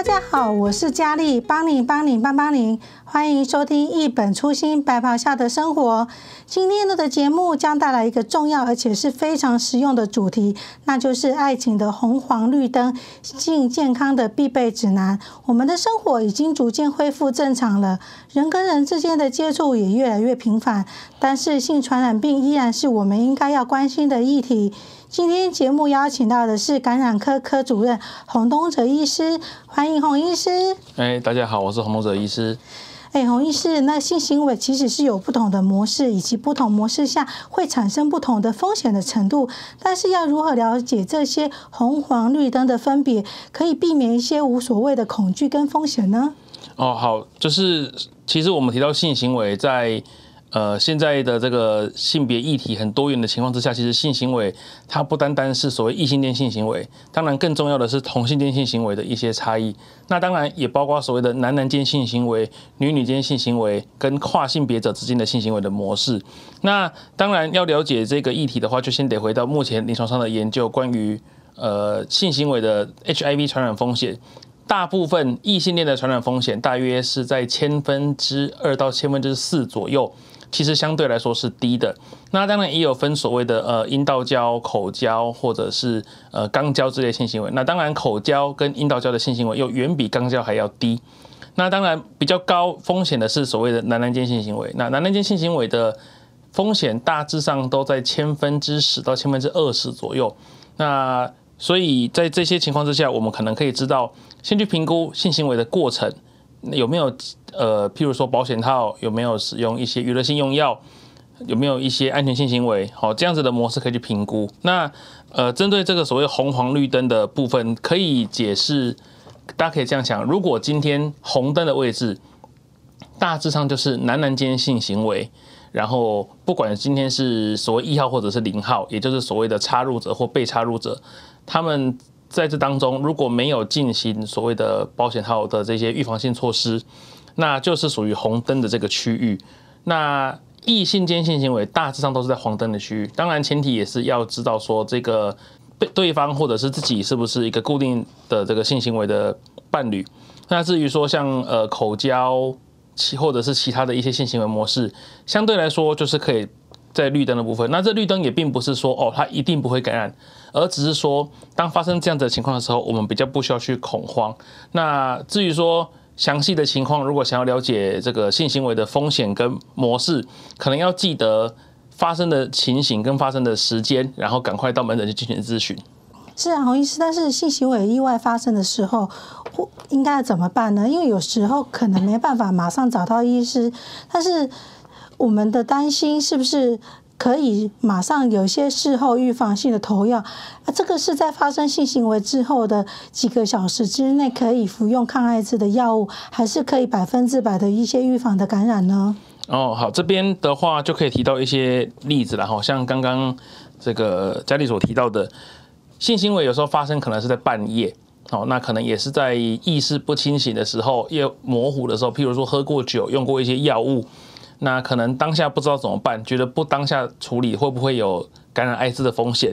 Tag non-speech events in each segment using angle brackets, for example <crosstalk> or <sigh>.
大家好，我是佳丽，帮你帮你帮帮你，欢迎收听一本初心白袍下的生活。今天的节目将带来一个重要而且是非常实用的主题，那就是爱情的红黄绿灯，性健康的必备指南。我们的生活已经逐渐恢复正常了，人跟人之间的接触也越来越频繁，但是性传染病依然是我们应该要关心的议题。今天节目邀请到的是感染科科主任洪东哲医师，欢迎洪医师。哎，大家好，我是洪东哲医师。哎，洪医师，那性行为其实是有不同的模式，以及不同模式下会产生不同的风险的程度。但是要如何了解这些红黄绿灯的分别，可以避免一些无所谓的恐惧跟风险呢？哦，好，就是其实我们提到性行为在。呃，现在的这个性别议题很多元的情况之下，其实性行为它不单单是所谓异性恋性行为，当然更重要的是同性恋性行为的一些差异。那当然也包括所谓的男男间性行为、女女间性行为跟跨性别者之间的性行为的模式。那当然要了解这个议题的话，就先得回到目前临床上的研究，关于呃性行为的 HIV 传染风险。大部分异性恋的传染风险大约是在千分之二到千分之四左右。其实相对来说是低的，那当然也有分所谓的呃阴道交、口交或者是呃肛交之类性行为。那当然口交跟阴道交的性行为又远比肛交还要低。那当然比较高风险的是所谓的男男间性行为。那男男间性行为的风险大致上都在千分之十到千分之二十左右。那所以在这些情况之下，我们可能可以知道先去评估性行为的过程。有没有呃，譬如说保险套，有没有使用一些娱乐性用药，有没有一些安全性行为？好，这样子的模式可以去评估。那呃，针对这个所谓红黄绿灯的部分，可以解释，大家可以这样想：如果今天红灯的位置，大致上就是男男间性行为，然后不管今天是所谓一号或者是零号，也就是所谓的插入者或被插入者，他们。在这当中，如果没有进行所谓的保险套的这些预防性措施，那就是属于红灯的这个区域。那异性间性行为大致上都是在黄灯的区域。当然，前提也是要知道说这个被对方或者是自己是不是一个固定的这个性行为的伴侣。那至于说像呃口交其或者是其他的一些性行为模式，相对来说就是可以。在绿灯的部分，那这绿灯也并不是说哦，它一定不会感染，而只是说，当发生这样子的情况的时候，我们比较不需要去恐慌。那至于说详细的情况，如果想要了解这个性行为的风险跟模式，可能要记得发生的情形跟发生的时间，然后赶快到门诊去进行咨询。是啊，洪医师，但是性行为意外发生的时候，应该怎么办呢？因为有时候可能没办法马上找到医师，但是。我们的担心是不是可以马上有一些事后预防性的投药？啊，这个是在发生性行为之后的几个小时之内可以服用抗艾滋的药物，还是可以百分之百的一些预防的感染呢？哦，好，这边的话就可以提到一些例子了，好像刚刚这个佳丽所提到的，性行为有时候发生可能是在半夜，哦，那可能也是在意识不清醒的时候，也模糊的时候，譬如说喝过酒、用过一些药物。那可能当下不知道怎么办，觉得不当下处理会不会有感染艾滋的风险？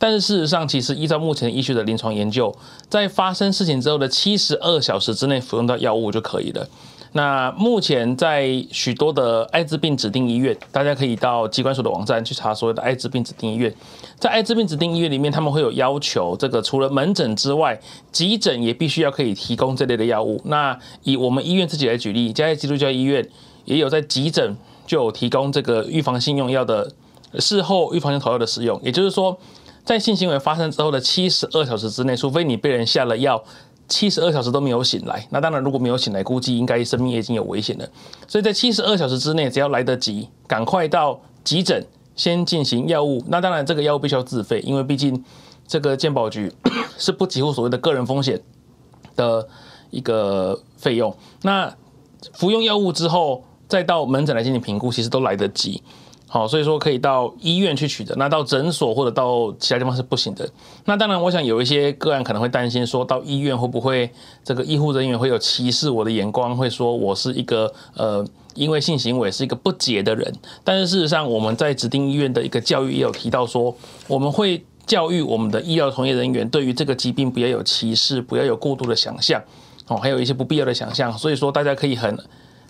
但是事实上，其实依照目前医学的临床研究，在发生事情之后的七十二小时之内服用到药物就可以了。那目前在许多的艾滋病指定医院，大家可以到机关所的网站去查所谓的艾滋病指定医院。在艾滋病指定医院里面，他们会有要求，这个除了门诊之外，急诊也必须要可以提供这类的药物。那以我们医院自己来举例，嘉义基督教医院。也有在急诊就有提供这个预防性用药的事后预防性投药的使用，也就是说，在性行为发生之后的七十二小时之内，除非你被人下了药，七十二小时都没有醒来，那当然如果没有醒来，估计应该生命已经有危险了。所以在七十二小时之内，只要来得及，赶快到急诊先进行药物。那当然这个药物必须要自费，因为毕竟这个健保局 <coughs> 是不给付所谓的个人风险的一个费用。那服用药物之后。再到门诊来进行评估，其实都来得及，好，所以说可以到医院去取得。那到诊所或者到其他地方是不行的。那当然，我想有一些个案可能会担心，说到医院会不会这个医护人员会有歧视我的眼光，会说我是一个呃，因为性行为是一个不洁的人。但是事实上，我们在指定医院的一个教育也有提到说，我们会教育我们的医疗从业人员，对于这个疾病不要有歧视，不要有过度的想象。哦，还有一些不必要的想象，所以说大家可以很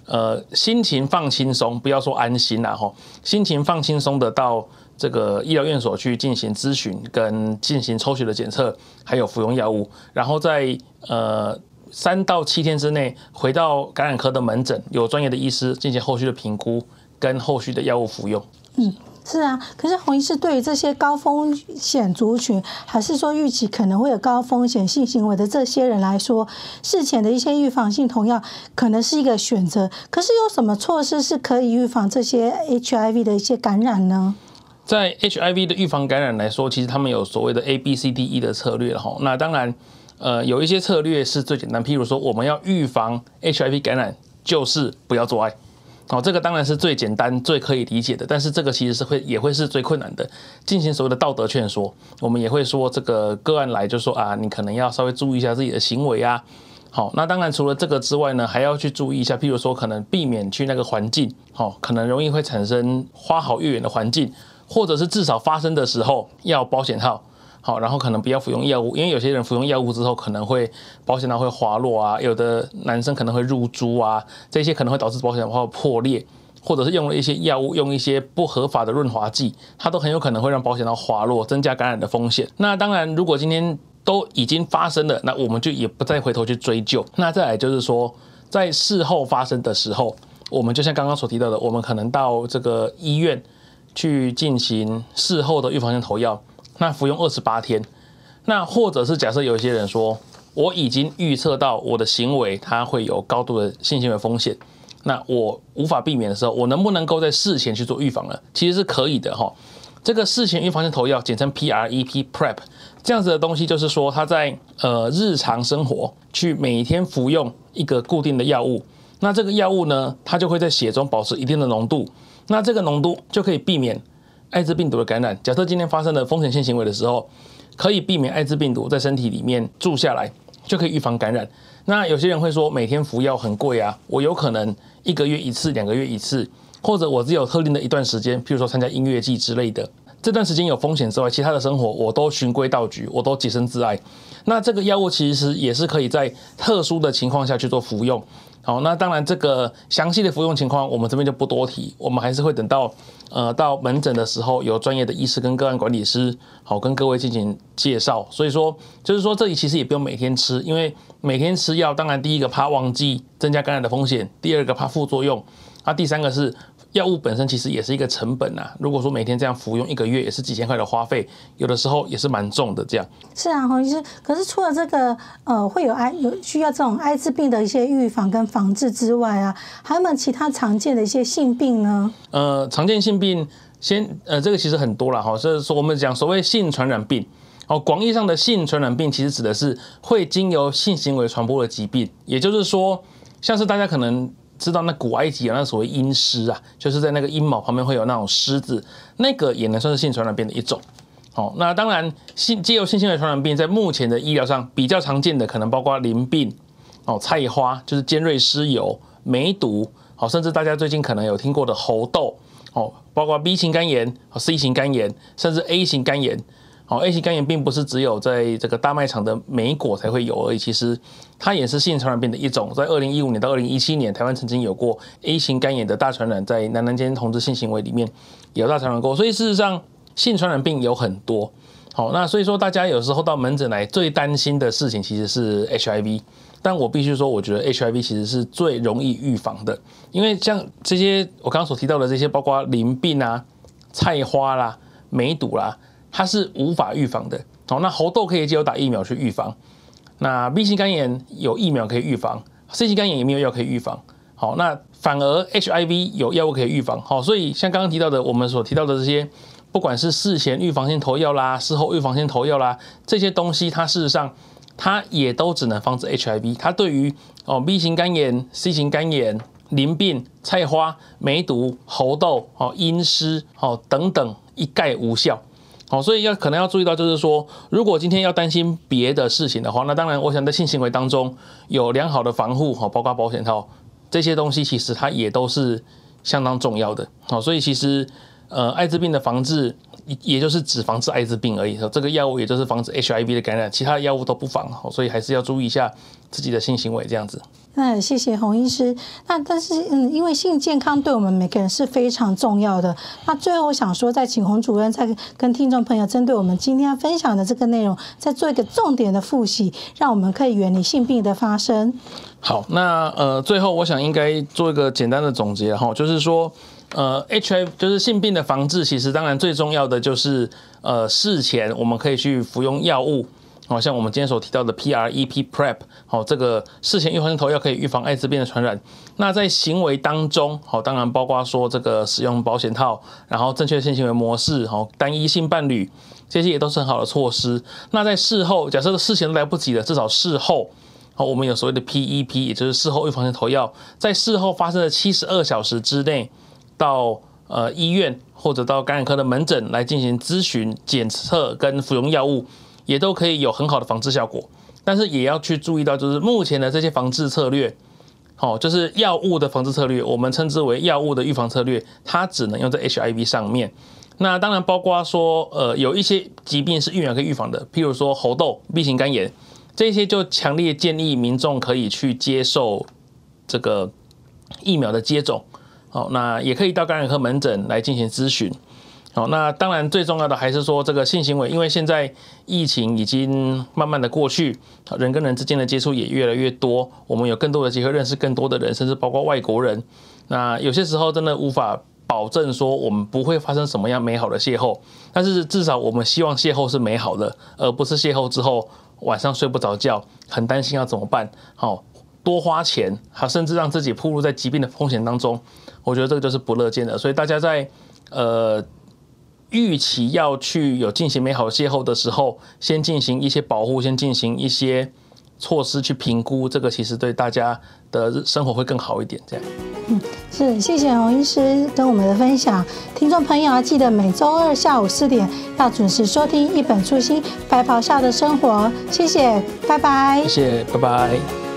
呃心情放轻松，不要说安心啦哈，心情放轻松的到这个医疗院所去进行咨询跟进行抽血的检测，还有服用药物，然后在呃三到七天之内回到感染科的门诊，有专业的医师进行后续的评估。跟后续的药物服用。嗯。是啊，可是洪医师对于这些高风险族群，还是说预期可能会有高风险性行为的这些人来说，事前的一些预防性同样可能是一个选择。可是有什么措施是可以预防这些 HIV 的一些感染呢？在 HIV 的预防感染来说，其实他们有所谓的 A B C D E 的策略哈。那当然，呃，有一些策略是最简单，譬如说我们要预防 HIV 感染，就是不要做爱。哦，这个当然是最简单、最可以理解的，但是这个其实是会也会是最困难的。进行所谓的道德劝说，我们也会说这个个案来就说啊，你可能要稍微注意一下自己的行为啊。好，那当然除了这个之外呢，还要去注意一下，譬如说可能避免去那个环境，好，可能容易会产生花好月圆的环境，或者是至少发生的时候要保险套。好，然后可能不要服用药物，因为有些人服用药物之后可能会保险套会滑落啊，有的男生可能会入珠啊，这些可能会导致保险套破裂，或者是用了一些药物，用一些不合法的润滑剂，它都很有可能会让保险套滑落，增加感染的风险。那当然，如果今天都已经发生了，那我们就也不再回头去追究。那再来就是说，在事后发生的时候，我们就像刚刚所提到的，我们可能到这个医院去进行事后的预防性投药。那服用二十八天，那或者是假设有一些人说，我已经预测到我的行为它会有高度的性行为风险，那我无法避免的时候，我能不能够在事前去做预防呢？其实是可以的哈。这个事前预防性投药，简称 PrEP PrEP，这样子的东西就是说，它在呃日常生活去每天服用一个固定的药物，那这个药物呢，它就会在血中保持一定的浓度，那这个浓度就可以避免。艾滋病毒的感染，假设今天发生了风险性行为的时候，可以避免艾滋病毒在身体里面住下来，就可以预防感染。那有些人会说，每天服药很贵啊，我有可能一个月一次、两个月一次，或者我只有特定的一段时间，譬如说参加音乐季之类的，这段时间有风险之外，其他的生活我都循规蹈矩，我都洁身自爱。那这个药物其实也是可以在特殊的情况下去做服用。好，那当然这个详细的服用情况，我们这边就不多提，我们还是会等到呃到门诊的时候，有专业的医师跟个案管理师，好跟各位进行介绍。所以说，就是说这里其实也不用每天吃，因为每天吃药，当然第一个怕忘记，增加感染的风险；第二个怕副作用，那，第三个是。药物本身其实也是一个成本呐、啊。如果说每天这样服用一个月，也是几千块的花费，有的时候也是蛮重的。这样是啊，洪医师。可是除了这个呃，会有艾有需要这种艾滋病的一些预防跟防治之外啊，还有没有其他常见的一些性病呢？呃，常见性病先呃，这个其实很多了哈。所以说我们讲所谓性传染病哦，广义上的性传染病其实指的是会经由性行为传播的疾病，也就是说，像是大家可能。知道那古埃及有那所谓阴狮啊，就是在那个阴毛旁边会有那种狮子，那个也能算是性传染病的一种。好，那当然性借由性行为传染病，在目前的医疗上比较常见的，可能包括淋病、哦菜花，就是尖锐湿疣、梅毒，好，甚至大家最近可能有听过的猴痘，哦，包括 B 型肝炎、C 型肝炎，甚至 A 型肝炎。好，A 型肝炎并不是只有在这个大卖场的美果才会有而已，其实它也是性传染病的一种。在二零一五年到二零一七年，台湾曾经有过 A 型肝炎的大传染，在男男间同志性行为里面有大传染过。所以事实上，性传染病有很多。好，那所以说大家有时候到门诊来最担心的事情其实是 HIV，但我必须说，我觉得 HIV 其实是最容易预防的，因为像这些我刚刚所提到的这些，包括淋病啊、菜花啦、梅毒啦。它是无法预防的，好，那猴痘可以借由打疫苗去预防，那 B 型肝炎有疫苗可以预防，C 型肝炎也没有药可以预防，好，那反而 HIV 有药物可以预防，好，所以像刚刚提到的，我们所提到的这些，不管是事前预防性投药啦，事后预防性投药啦，这些东西它事实上它也都只能防止 HIV，它对于哦 B 型肝炎、C 型肝炎、淋病、菜花、梅毒、猴痘、哦阴虱、哦等等一概无效。好，所以要可能要注意到，就是说，如果今天要担心别的事情的话，那当然，我想在性行为当中有良好的防护，哈，包括保险套这些东西，其实它也都是相当重要的。好，所以其实，呃，艾滋病的防治也就是只防治艾滋病而已。这个药物也就是防止 HIV 的感染，其他的药物都不防。所以还是要注意一下自己的性行为这样子。那谢谢洪医师。那但是嗯，因为性健康对我们每个人是非常重要的。那最后我想说，再请洪主任再跟听众朋友针对我们今天要分享的这个内容，再做一个重点的复习，让我们可以远离性病的发生。好，那呃，最后我想应该做一个简单的总结哈，就是说，呃，HIV 就是性病的防治，其实当然最重要的就是呃，事前我们可以去服用药物。好像我们今天所提到的 PrEP PrEP，好，这个事前预防性投药可以预防艾滋病的传染。那在行为当中，好，当然包括说这个使用保险套，然后正确性行为模式，好，单一性伴侣，这些也都是很好的措施。那在事后，假设事前来不及了，至少事后，好，我们有所谓的 PEP，也就是事后预防性投药，在事后发生的七十二小时之内，到呃医院或者到感染科的门诊来进行咨询、检测跟服用药物。也都可以有很好的防治效果，但是也要去注意到，就是目前的这些防治策略，好，就是药物的防治策略，我们称之为药物的预防策略，它只能用在 HIV 上面。那当然包括说，呃，有一些疾病是疫苗可以预防的，譬如说猴痘、B 型肝炎，这些就强烈建议民众可以去接受这个疫苗的接种。好，那也可以到感染科门诊来进行咨询。好，那当然最重要的还是说这个性行为，因为现在疫情已经慢慢的过去，人跟人之间的接触也越来越多，我们有更多的机会认识更多的人，甚至包括外国人。那有些时候真的无法保证说我们不会发生什么样美好的邂逅，但是至少我们希望邂逅是美好的，而不是邂逅之后晚上睡不着觉，很担心要怎么办，好多花钱，还甚至让自己暴露在疾病的风险当中，我觉得这个就是不乐见的。所以大家在呃。预期要去有进行美好邂逅的时候，先进行一些保护，先进行一些措施去评估，这个其实对大家的生活会更好一点。这样，嗯，是，谢谢洪医师跟我们的分享。听众朋友要记得每周二下午四点要准时收听《一本初心白袍下的生活》。谢谢，拜拜。谢谢，拜拜。